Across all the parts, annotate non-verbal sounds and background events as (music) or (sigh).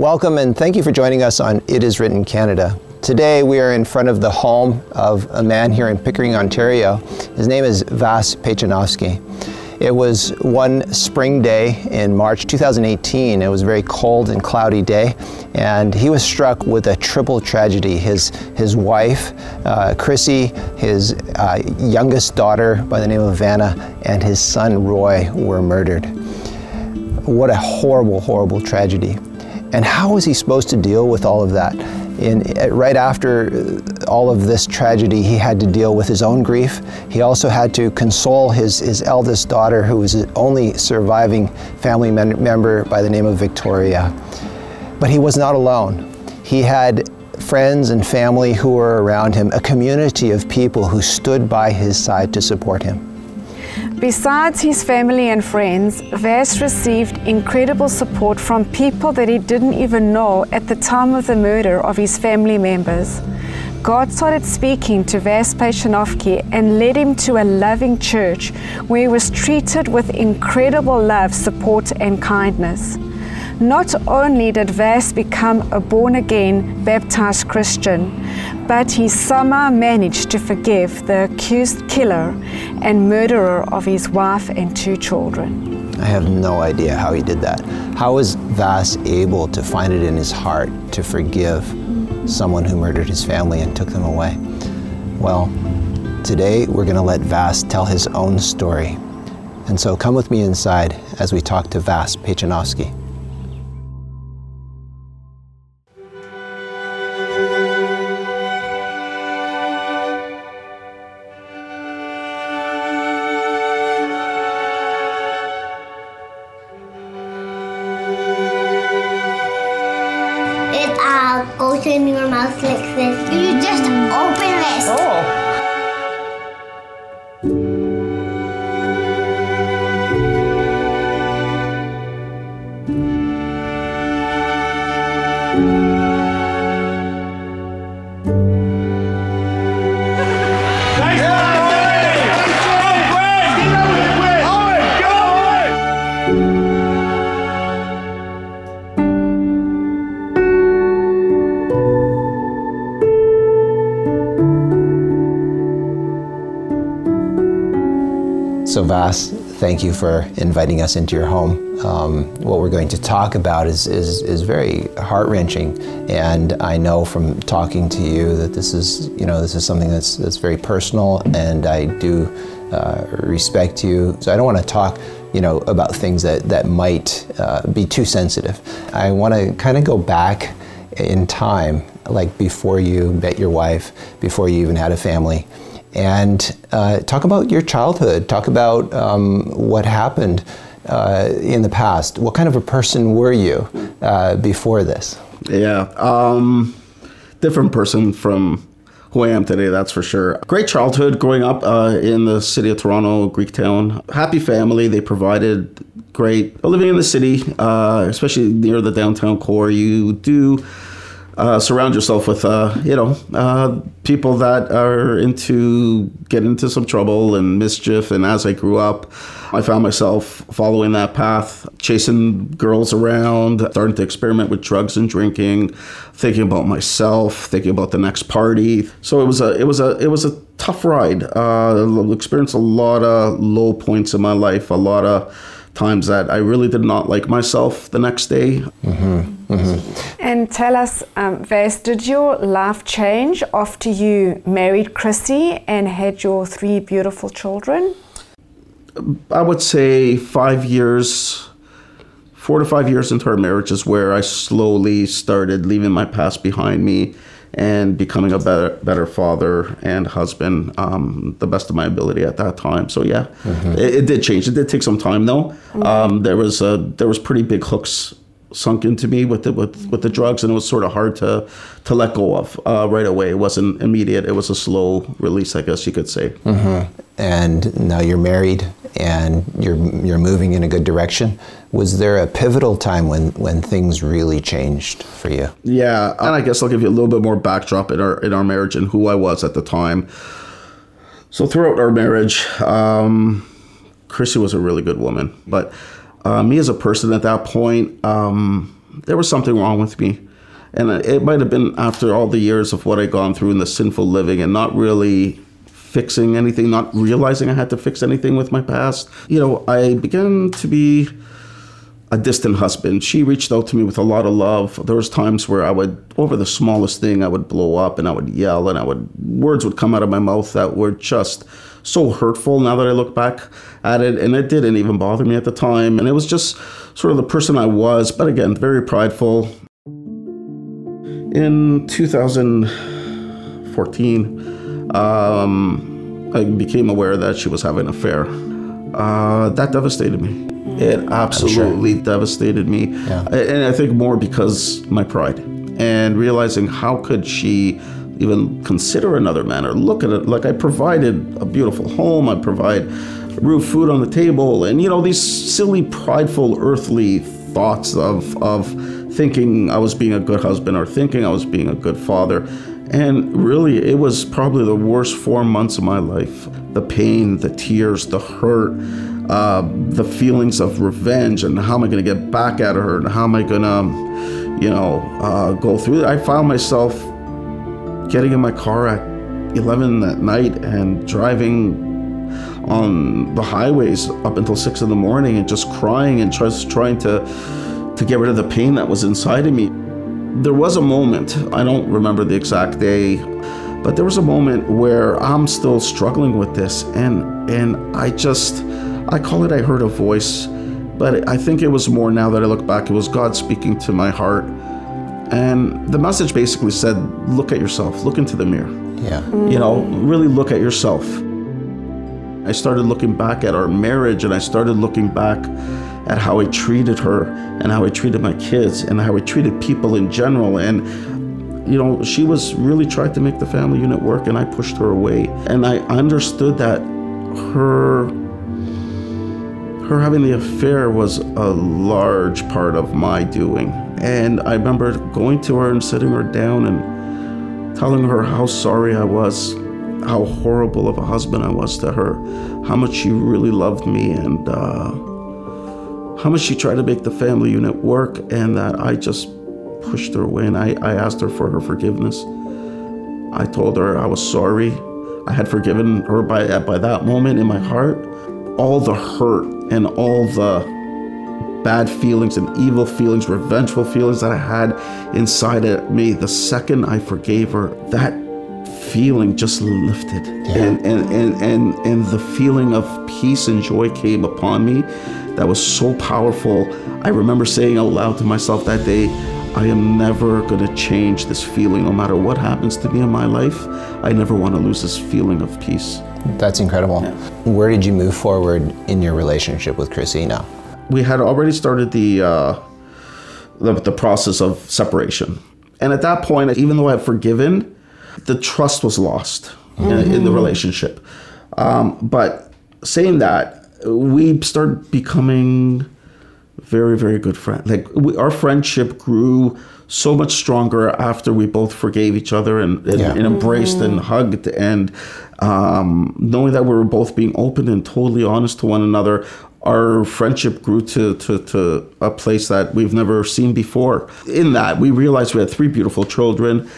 Welcome and thank you for joining us on It Is Written Canada. Today we are in front of the home of a man here in Pickering, Ontario. His name is Vas Pejcinovski. It was one spring day in March 2018. It was a very cold and cloudy day, and he was struck with a triple tragedy. His, his wife, uh, Chrissy, his uh, youngest daughter by the name of Vanna, and his son Roy were murdered. What a horrible, horrible tragedy. And how was he supposed to deal with all of that? In, right after uh, all of this tragedy, he had to deal with his own grief. He also had to console his, his eldest daughter, who was his only surviving family member by the name of Victoria. But he was not alone. He had friends and family who were around him, a community of people who stood by his side to support him. Besides his family and friends, Vas received incredible support from people that he didn't even know at the time of the murder of his family members. God started speaking to Vas Pejcinovski and led him to a loving church where he was treated with incredible love, support, and kindness. Not only did Vass become a born again, baptized Christian, but he somehow managed to forgive the accused killer and murderer of his wife and two children. I have no idea how he did that. How was Vass able to find it in his heart to forgive someone who murdered his family and took them away? Well, today we're going to let Vass tell his own story. And so come with me inside as we talk to Vass Pejcinovski. So, Vas, thank you for inviting us into your home. Um, what we're going to talk about is, is, is very heart wrenching, and I know from talking to you that this is you know this is something that's that's very personal, and I do uh, respect you. So I don't want to talk you know about things that that might uh, be too sensitive. I want to kind of go back in time, like before you met your wife, before you even had a family and uh, talk about your childhood. Talk about um, what happened uh, in the past. What kind of a person were you uh, before this? Yeah, um, different person from who I am today, that's for sure. Great childhood growing up uh, in the city of Toronto, Greek town. Happy family. They provided great living in the city, uh, especially near the downtown core. You do uh, surround yourself with, uh, you know, uh, people that are into get into some trouble and mischief. And as I grew up, I found myself following that path, chasing girls around, starting to experiment with drugs and drinking, thinking about myself, thinking about the next party. So it was a, it was a, it was a tough ride. Uh, experienced a lot of low points in my life, a lot of times that I really did not like myself the next day. Mm-hmm. Mm-hmm. And tell us, um, Vas, did your life change after you married Chrissy and had your three beautiful children? I would say five years, four to five years into our marriage is where I slowly started leaving my past behind me and becoming a better better father and husband um, the best of my ability at that time. So yeah mm-hmm. it, it, did change. It did take some time though. Mm-hmm. um, there was a, there was pretty big hooks sunk into me with the with, with the drugs and it was sort of hard to to let go of uh, right away. It wasn't immediate. It was a slow release i guess you could say. Mm-hmm. and now you're married and you're you're moving in a good direction. Was there a pivotal time when when things really changed for you? Yeah and i guess i'll give you a little bit more backdrop in our in our marriage and who i was at the time. So throughout our marriage um, chrissy was a really good woman but uh, me as a person at that point, um, there was something wrong with me. And it might have been after all the years of what I'd gone through and the sinful living and not really fixing anything, not realizing I had to fix anything with my past. You know, I began to be a distant husband. She reached out to me with a lot of love. There was times where I would, over the smallest thing, I would blow up and I would yell and I would words would come out of my mouth that were just so hurtful. Now that I look back at it, and it didn't even bother me at the time, and it was just sort of the person I was. But again, very prideful. In 2014, um, I became aware that she was having an affair. Uh, that devastated me. It absolutely sure. devastated me. Yeah. And I think more because my pride and realizing how could she even consider another man or look at it like I provided a beautiful home, I provide roof, food on the table, and you know these silly, prideful, earthly thoughts of of thinking I was being a good husband or thinking I was being a good father. And really, it was probably the worst four months of my life. The pain, the tears, the hurt, uh, the feelings of revenge, and how am I going to get back at her, and how am I going to, you know, uh, go through it. I found myself getting in my car at 11 at night and driving on the highways up until six in the morning and just crying and just trying to to get rid of the pain that was inside of me. There was a moment, I don't remember the exact day, but there was a moment where I'm still struggling with this and and I just I call it I heard a voice, but I think it was more now that I look back, it was God speaking to my heart. And the message basically said, look at yourself, look into the mirror. Yeah. You know, really look at yourself. I started looking back at our marriage and I started looking back at how I treated her and how I treated my kids and how I treated people in general. And, you know, she was really trying to make the family unit work and I pushed her away. And I understood that her her having the affair was a large part of my doing. And I remember going to her and sitting her down and telling her how sorry I was, how horrible of a husband I was to her, how much she really loved me, and uh, how much she tried to make the family unit work, and that I just pushed her away. And I, I asked her for her forgiveness. I told her I was sorry. I had forgiven her by, by that moment in my heart all the hurt and all the bad feelings and evil feelings, revengeful feelings that I had inside of me, the second I forgave her, that feeling just lifted. Yeah. And, and, and, and, and the feeling of peace and joy came upon me that was so powerful. I remember saying out loud to myself that day, I am never going to change this feeling no matter what happens to me in my life. I never want to lose this feeling of peace. That's incredible. Yeah. Where did you move forward in your relationship with Christina? We had already started the, uh, the, the process of separation. And at that point, even though I had forgiven, the trust was lost mm-hmm. in, in, the mm-hmm. relationship. Um, but saying that, we started becoming very, very good friends. Like we, our friendship grew so much stronger after we both forgave each other and, and, yeah. and embraced mm-hmm. and hugged and um, knowing that we were both being open and totally honest to one another our friendship grew to, to, to a place that we've never seen before. In that, we realized we had three beautiful children.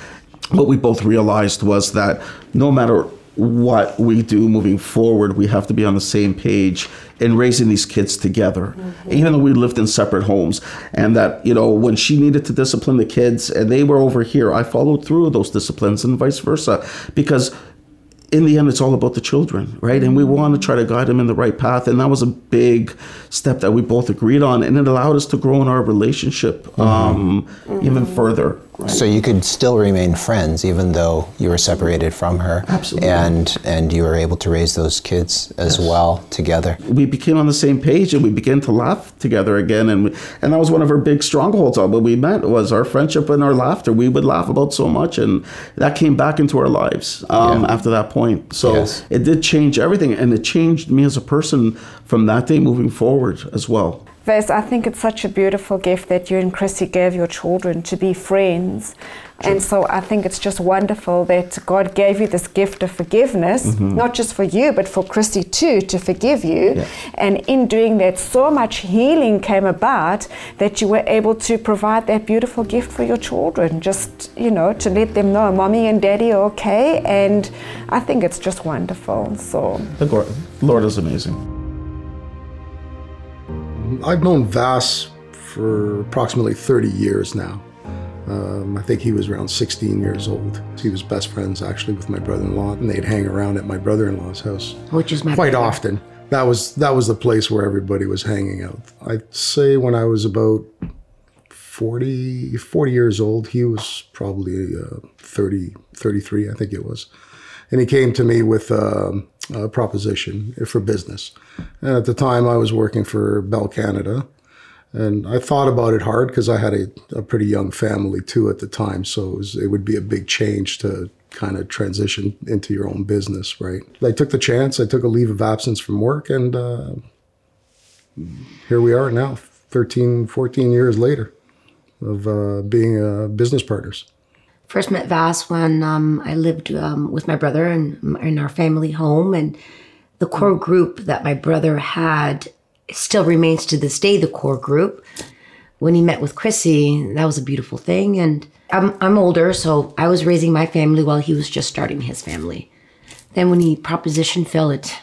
What we both realized was that no matter what we do moving forward, we have to be on the same page in raising these kids together, mm-hmm. even though we lived in separate homes. And that, you know, when she needed to discipline the kids and they were over here, I followed through those disciplines and vice versa. Because in the end, it's all about the children, right? And we want to try to guide them in the right path. And that was a big step that we both agreed on. And it allowed us to grow in our relationship mm-hmm. um, mm-hmm. even further. Right? So you could still remain friends even though you were separated from her. Absolutely. And, and you were able to raise those kids as yes. well together. We became on the same page and we began to laugh together again. And, we, and that was one of our big strongholds on when we met was our friendship and our laughter. We would laugh about so much and that came back into our lives um, yeah. after that point. So yes. it did change everything and it changed me as a person from that day moving forward as well. Vas, I think it's such a beautiful gift that you and Chrissy gave your children to be friends. And so I think it's just wonderful that God gave you this gift of forgiveness, mm-hmm. not just for you, but for Christy too to forgive you. Yeah. And in doing that, so much healing came about that you were able to provide that beautiful gift for your children. Just, you know, to let them know mommy and daddy are okay. And I think it's just wonderful. So, The Lord is amazing. I've known Vass for approximately 30 years now. Um, I think he was around 16 years old. He was best friends actually with my brother-in-law, and they'd hang around at my brother-in-law's house which is quite brother. often. That was that was the place where everybody was hanging out. I'd say when I was about 40, 40 years old, he was probably uh, 30, 33, I think it was. And he came to me with um, a proposition for business. And at the time, I was working for Bell Canada. And I thought about it hard because I had a, a pretty young family too at the time. So it, was, it would be a big change to kind of transition into your own business, right? I took the chance. I took a leave of absence from work, and uh, here we are now, 13, 14 years later of uh, being uh, business partners. First met Vass when um, I lived um, with my brother in, in our family home, and the core group that my brother had still remains to this day the core group. When he met with Chrissy, that was a beautiful thing. And I'm, I'm older, so I was raising my family while he was just starting his family. Then when he propositioned Phil, it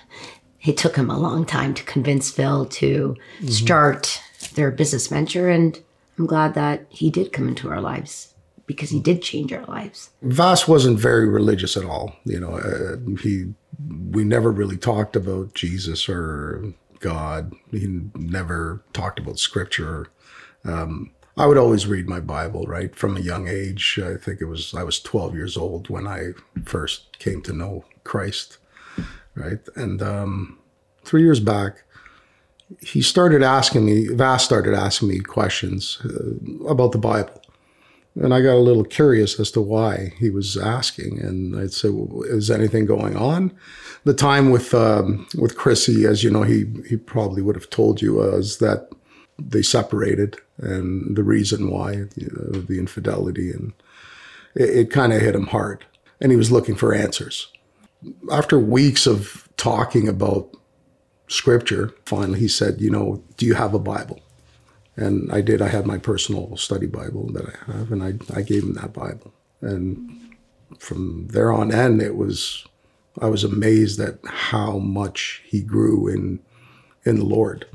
it took him a long time to convince Phil to start their business venture, and I'm glad that he did come into our lives because he did change our lives. Vas wasn't very religious at all. You know, uh, he we never really talked about Jesus or God. He never talked about Scripture. Um, I would always read my Bible, right, from a young age. I think it was I was 12 years old when I first came to know Christ, right, and um, three years back. He started asking me, Vas started asking me questions uh, about the Bible. And I got a little curious as to why he was asking, and I'd say, well, "Is anything going on?" The time with um, with Chrissy, as you know, he he probably would have told you was that they separated, and the reason why you know, the infidelity, and it, it kind of hit him hard, and he was looking for answers. After weeks of talking about scripture, finally he said, "You know, do you have a Bible?" And I did. I had my personal study Bible that I have, and I, I gave him that Bible. And from there on end, it was I was amazed at how much he grew in in the Lord,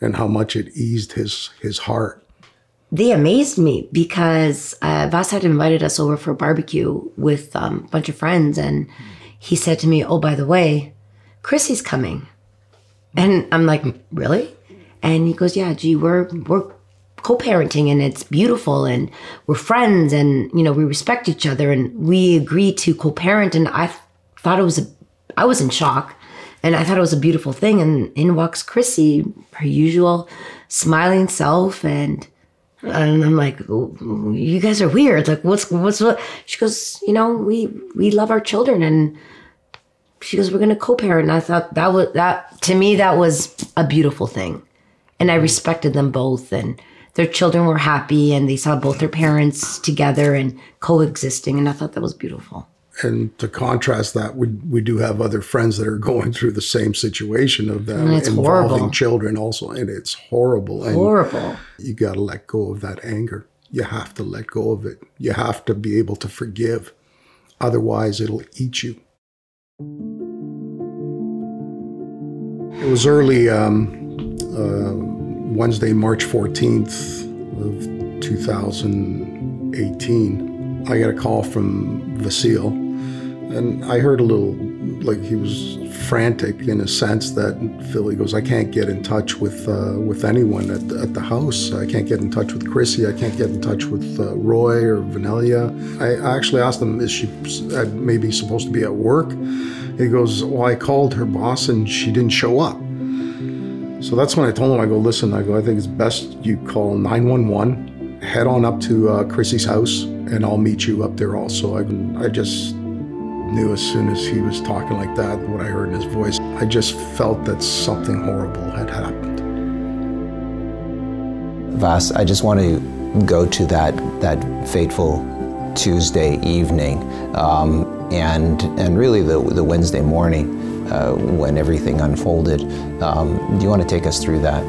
and how much it eased his his heart. They amazed me because uh, Vas had invited us over for barbecue with um, a bunch of friends, and he said to me, "Oh, by the way, Chrissy's coming," and I'm like, "Really?" And he goes, "Yeah, gee, we're we're co-parenting, and it's beautiful, and we're friends, and you know we respect each other, and we agree to co-parent." And I thought it was a, I was in shock, and I thought it was a beautiful thing. And in walks Chrissy, her usual smiling self, and and I'm like, "Oh, you guys are weird. Like, what's what's what? She goes, you know, we we love our children, and she goes, we're gonna co-parent. And I thought that was that to me that was a beautiful thing, and I respected them both, and their children were happy, and they saw both their parents together and coexisting, and I thought that was beautiful. And to contrast that, we we do have other friends that are going through the same situation of them involving horrible. children also, and it's horrible. And Horrible. you got to let go of that anger. You have to let go of it. You have to be able to forgive. Otherwise, it'll eat you. It was early um, uh, Wednesday, March 14th of 2018. I got a call from Vasil, and I heard a little like he was frantic in a sense that Philly goes, I can't get in touch with uh, with anyone at the, at the house. I can't get in touch with Chrissy. I can't get in touch with uh, Roy or Venallia. I I actually asked him, is she uh, maybe supposed to be at work? He goes, well, I called her boss and she didn't show up. So that's when I told him, I go, listen, I go, I think it's best you call 911, head on up to uh, Chrissy's house, and I'll meet you up there also. I, I just knew as soon as he was talking like that, what I heard in his voice, I just felt that something horrible had happened. Vas, I just want to go to that that fateful Tuesday evening, um, and and really the the Wednesday morning. Uh, when everything unfolded. Um, do you want to take us through that?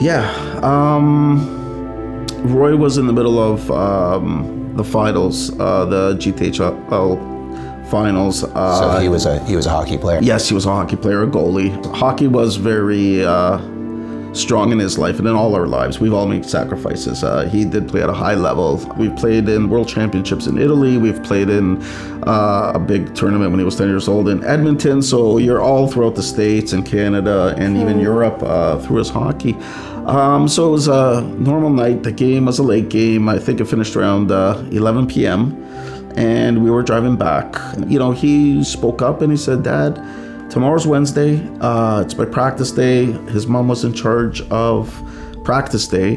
Yeah. Um, Roy was in the middle of um, the finals, uh, the GTHL finals. Uh, So he was a he was a hockey player. Yes, he was a hockey player, a goalie. Hockey was very uh, strong in his life and in all our lives. We've all made sacrifices. Uh, he did play at a high level. We've played in world championships in Italy. We've played in uh, a big tournament when he was 10 years old in Edmonton. So you're all throughout the States and Canada and even Europe uh, through his hockey. Um, so it was a normal night. The game was a late game. I think it finished around uh, 11 p.m. And we were driving back. You know, he spoke up and he said, Dad, tomorrow's Wednesday. Uh, it's my practice day. His mom was in charge of practice day.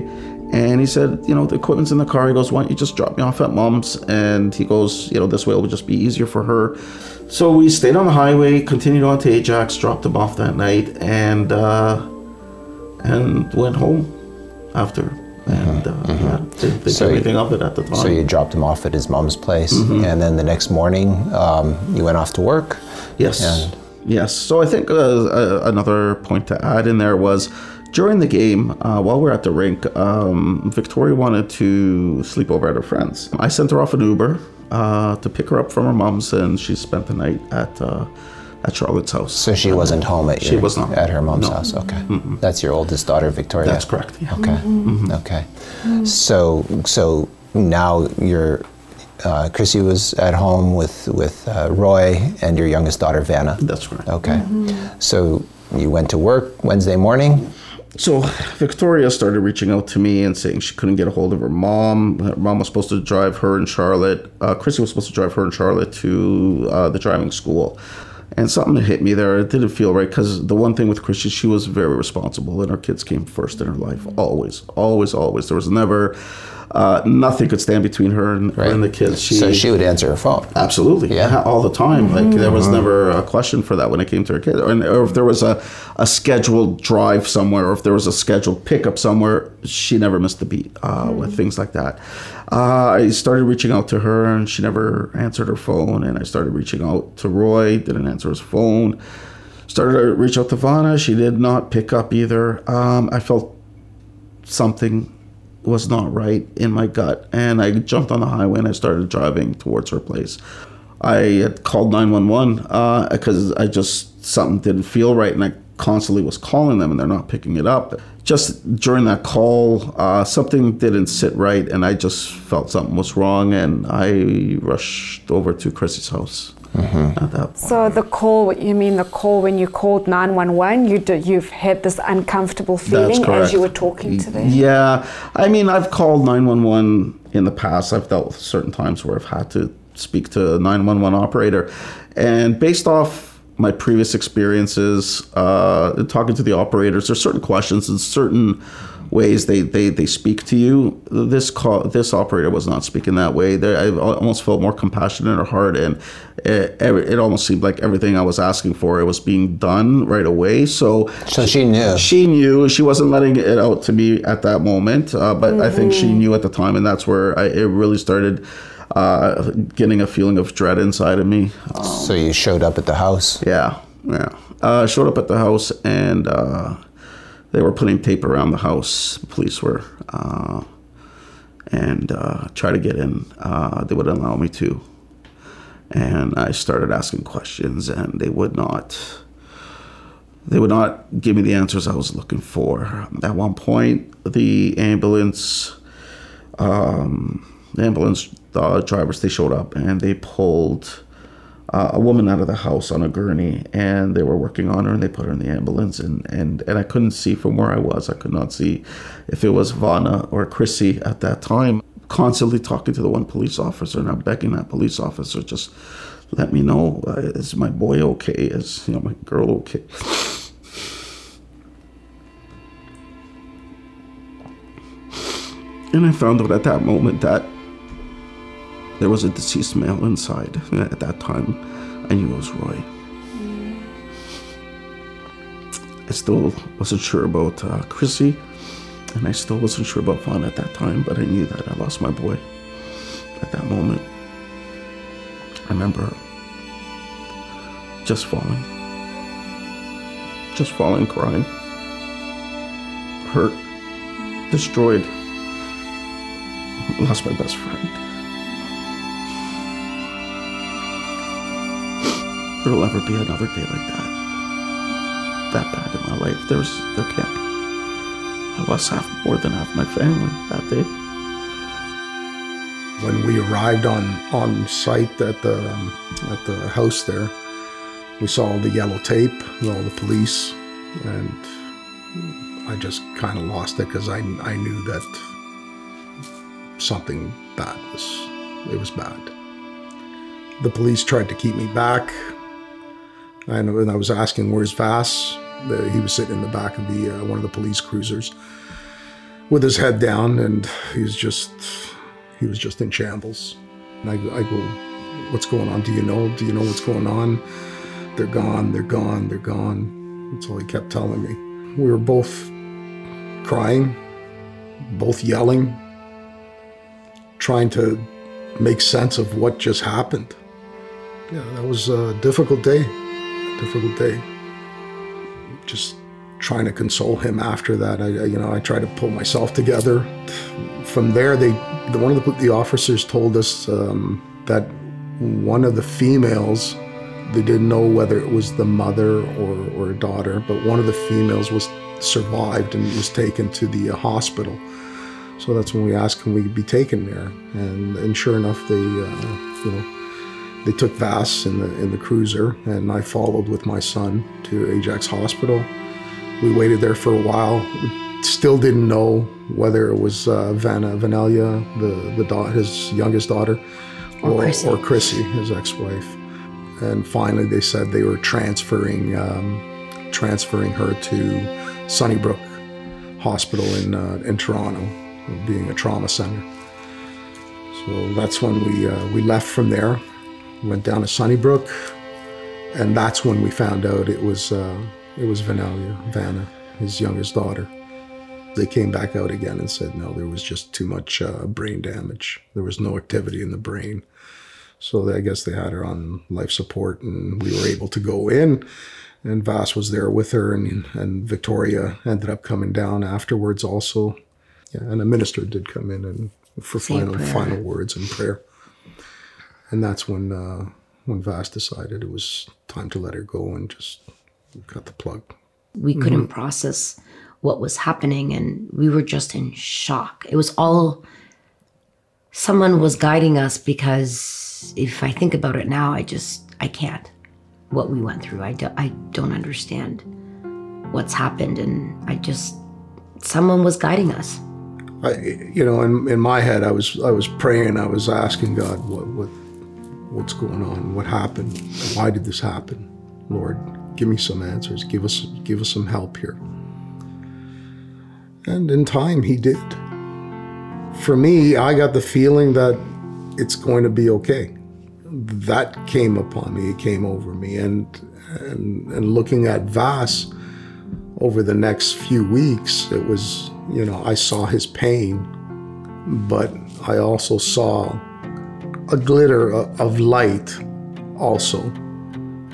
And he said, you know, the equipment's in the car. He goes, why don't you just drop me off at mom's? And he goes, you know, this way it will just be easier for her. So we stayed on the highway, continued on to Ajax, dropped him off that night, and uh, and went home after. And uh, yeah, didn't think Mm-hmm. So you- anything of it at the time. So you dropped him off at his mom's place, Mm-hmm. and then the next morning um, you went off to work. Yes. And- yes. So I think uh, uh, another point to add in there was during the game, uh, while we are at the rink, um, Victoria wanted to sleep over at her friend's. I sent her off an Uber uh, to pick her up from her mom's, and she spent the night at uh, at Charlotte's house. So she wasn't home at She your, was not. at her mom's No. house. Okay, that's your oldest daughter, Victoria. That's correct. Yeah. Okay, okay. So so now you're. Uh, Chrissy was at home with with uh, Roy and your youngest daughter Vanna. That's correct. Okay, so you went to work Wednesday morning. So Victoria started reaching out to me and saying she couldn't get a hold of her mom. Her mom was supposed to drive her and Charlotte. Uh, Chrissy was supposed to drive her and Charlotte to uh, the driving school. And something hit me there. It didn't feel right because the one thing with Chrissy, she was very responsible, and her kids came first in her life. Always, always, always. There was never uh, nothing could stand between her and, her and the kids. so she would answer her phone. Absolutely. Yeah. Yeah. All the time. Like there was never a question for that when it came to her kid. Or, or if there was a, a scheduled drive somewhere or if there was a scheduled pickup somewhere, she never missed a beat uh, with things like that. Uh, I started reaching out to her and she never answered her phone. And I started reaching out to Roy, didn't answer his phone. Started to reach out to Vanna. She did not pick up either. Um, I felt something was not right in my gut. And i jumped on the highway and i started driving towards her place. I had called 911 because i just something didn't feel right and i constantly was calling them and they're not picking it up. Just during that call uh, something didn't sit right and i just felt something was wrong and i rushed over to chrissy's house at that point. So the call, you mean the call when you called 911, you did, you've had this uncomfortable feeling as you were talking to them? Yeah, I mean, I've called 911 in the past. I've dealt with certain times where I've had to speak to a 911 operator, and based off my previous experiences, uh, talking to the operators, there's certain questions and certain ways they, they, they speak to you. This call, this operator was not speaking that way. They, I almost felt more compassion in her heart, and it, it almost seemed like everything I was asking for it was being done right away. So So she knew. she knew she wasn't letting it out to me at that moment, uh, but I think she knew at the time, and that's where I, it really started uh, getting a feeling of dread inside of me. Uh, So you showed up at the house. yeah, yeah. Uh, showed up at the house, and uh, they were putting tape around the house. Police were, uh, and uh, try to get in. Uh, they wouldn't allow me to, and I started asking questions, and they would not they would not give me the answers I was looking for. At one point, the ambulance, um, the ambulance uh, drivers, they showed up and they pulled uh, a woman out of the house on a gurney, and they were working on her, and they put her in the ambulance, and and and I couldn't see from where I was. I could not see if it was Vanna or Chrissy at that time. Constantly talking to the one police officer, and I'm begging that police officer just let me know uh, is my boy okay? Is you know my girl okay? And I found out at that moment that there was a deceased male inside. At that time, I knew it was Roy. I still wasn't sure about uh, Chrissy, and I still wasn't sure about Fawn at that time, but I knew that I lost my boy at that moment. I remember just falling. Just falling, crying. Hurt. Destroyed. Lost my best friend. There'll never be another day like that. That bad in my life. There's there can't be. I lost half more than half my family that day. When we arrived on on site at the um, at the house there, we saw all the yellow tape, and all the police, and I just kind of lost it because I I knew that something bad was it was bad. The police tried to keep me back, and when I was asking where's Vass, he was sitting in the back of the uh, one of the police cruisers with his head down, and he was just he was just in shambles. And I, I go, what's going on? Do you know? Do you know what's going on? They're gone. They're gone. They're gone. That's all he kept telling me. We were both crying, both yelling, trying to make sense of what just happened. Yeah, that was a difficult day. Difficult day. Just trying to console him after that. I, you know, I tried to pull myself together. From there, they, the, one of the, the officers told us um, that one of the females, they didn't know whether it was the mother or, or a daughter, but one of the females was survived and was taken to the uh, hospital. So that's when we asked, can we be taken there? And, and sure enough, they, uh, you know, they took Vass in the in the cruiser, and I followed with my son to Ajax Hospital. We waited there for a while. We still didn't know whether it was uh, Vanna Venallia, the the da- his youngest daughter, Or Chrissy. or Chrissy, his ex-wife. And finally, they said they were transferring um, transferring her to Sunnybrook Hospital in uh, in Toronto, being a trauma center. So that's when we uh, we left from there, went down to Sunnybrook, and that's when we found out it was uh, it was Venallia, Vanna, his youngest daughter. They came back out again and said no, there was just too much uh, brain damage. There was no activity in the brain. So they, I guess they had her on life support, and we were able to go in. And Vass was there with her, and and Victoria ended up coming down afterwards also. Yeah, and a minister did come in and for Say a final prayer. final words and prayer. And that's when uh, when Vass decided it was time to let her go and just cut the plug. we couldn't process what was happening and we were just in shock it was all someone was guiding us because if i think about it now i just i can't what we went through i, do, I don't understand what's happened and i just someone was guiding us I, you know, in, in my head, I was I was praying. I was asking God, what what what's going on? What happened? Why did this happen? Lord, give me some answers. Give us give us some help here. And in time, He did. For me, I got the feeling that it's going to be okay. That came upon me. It came over me, and and and looking at Vass over the next few weeks, it was, you know, I saw his pain, but I also saw a glitter of light also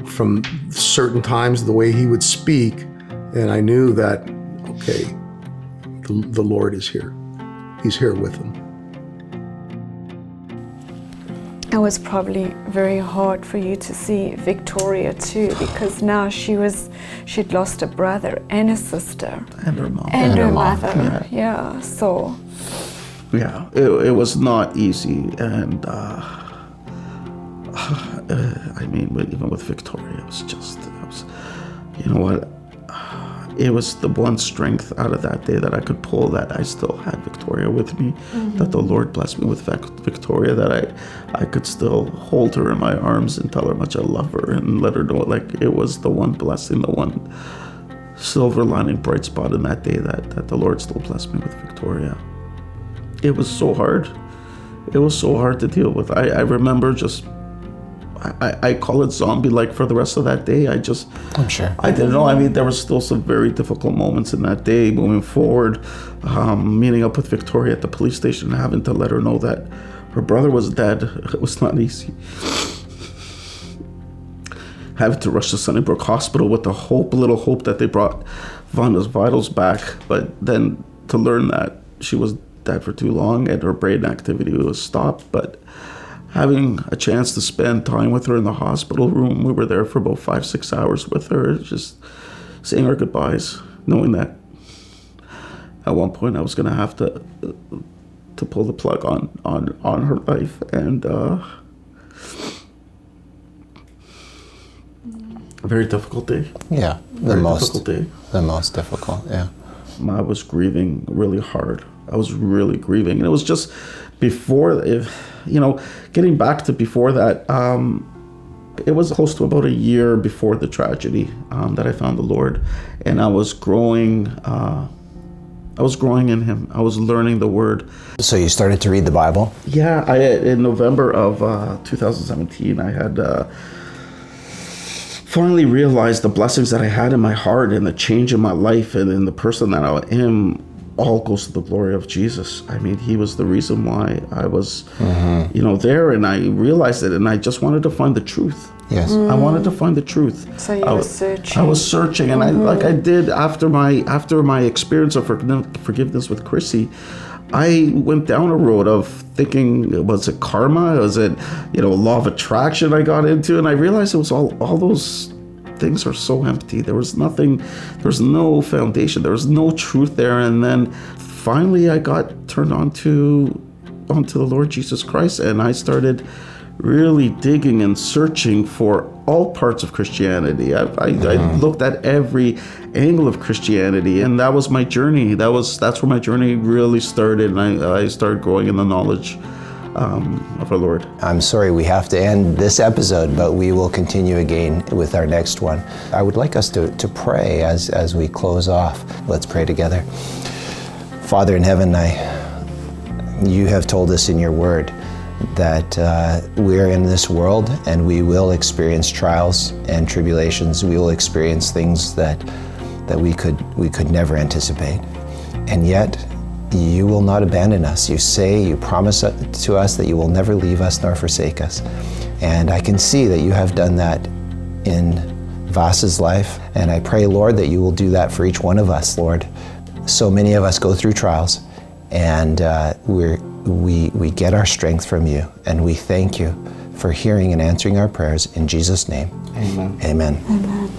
from certain times, the way he would speak. And I knew that, okay, the, the Lord is here. He's here with him. It was probably very hard for you to see Victoria too, because now she was she'd lost a brother and a sister And her mom. and, her, her mom, mother. Yeah. So yeah, it, it was not easy, and uh, (sighs) uh, I mean, even with Victoria, it was just, it was, you know what? (sighs) It was the one strength out of that day that I could pull that I still had Victoria with me, that the Lord blessed me with Victoria, that I, I could still hold her in my arms and tell her how much I love her and let her know like it was the one blessing, the one silver lining bright spot in that day that, that the Lord still blessed me with Victoria it was so hard. It was so hard to deal with. I, I remember just, I, I- call it zombie like for the rest of that day. I just, I'm sure. I didn't know. I mean, there were still some very difficult moments in that day moving forward. Um, meeting up with Victoria at the police station, having to let her know that her brother was dead. (laughs) It was not easy. having to rush to Sunnybrook Hospital with the hope, little hope that they brought Vanna's vitals back. But then to learn that she was dead for too long and her brain activity was stopped. But having a chance to spend time with her in the hospital room, we were there for about five, six hours with her, just saying our goodbyes, knowing that at one point I was going to have to to pull the plug on on on her life and. Uh, a very difficult day. Yeah, the Very most difficult day. the most difficult. Yeah. I was grieving really hard. I was really grieving, and it was just before, if you know, getting back to before that. Um, it was close to about a year before the tragedy um, that I found the Lord, and I was growing. Uh, I was growing in Him. I was learning the Word. So you started to read the Bible. Yeah, I in November of uh, 2017, I had uh, finally realized the blessings that I had in my heart and the change in my life and in the person that I am. All goes to the glory of Jesus. I mean, He was the reason why I was, mm-hmm. you know, there, and I realized it, and I just wanted to find the truth. Yes. I wanted to find the truth. So you I were was- searching. I was searching, and I mm-hmm. like I did after my after my experience of forgiveness with Chrissy. I went down a road of thinking, was it karma? Was it, you know, law of attraction I got into? And I realized it was all all those things are so empty. There was nothing, there was no foundation. There was no truth there. And then finally, I got turned on to onto the Lord Jesus Christ, and I started really digging and searching for all parts of Christianity. I, I, I looked at every angle of Christianity, and that was my journey. That was that's where my journey really started, and I, I started growing in the knowledge um, of our Lord. I'm sorry we have to end this episode, but we will continue again with our next one. I would like us to, to pray as, as we close off. Let's pray together. Father in heaven, I, you have told us in your word that uh, we're in this world and we will experience trials and tribulations. We will experience things that, that we, could, we could never anticipate. And yet, you will not abandon us. You say, you promise to us that you will never leave us nor forsake us. And I can see that you have done that in Vasa's life. And I pray, Lord, that you will do that for each one of us, Lord. So many of us go through trials, and uh, we're, we, we get our strength from you. And we thank you for hearing and answering our prayers. In Jesus' name, Amen. amen. Amen.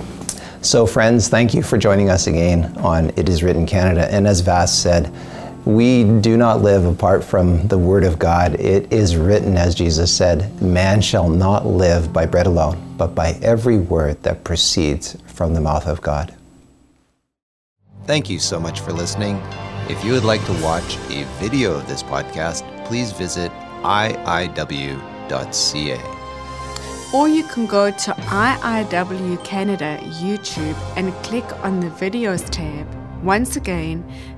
So, friends, thank you for joining us again on It Is Written Canada. And as Vass said, we do not live apart from the Word of God. It is written, as Jesus said, man shall not live by bread alone, but by every word that proceeds from the mouth of God. Thank you so much for listening. If you would like to watch a video of this podcast, please visit iiw.ca. Or you can go to IIW Canada YouTube and click on the videos tab. Once again,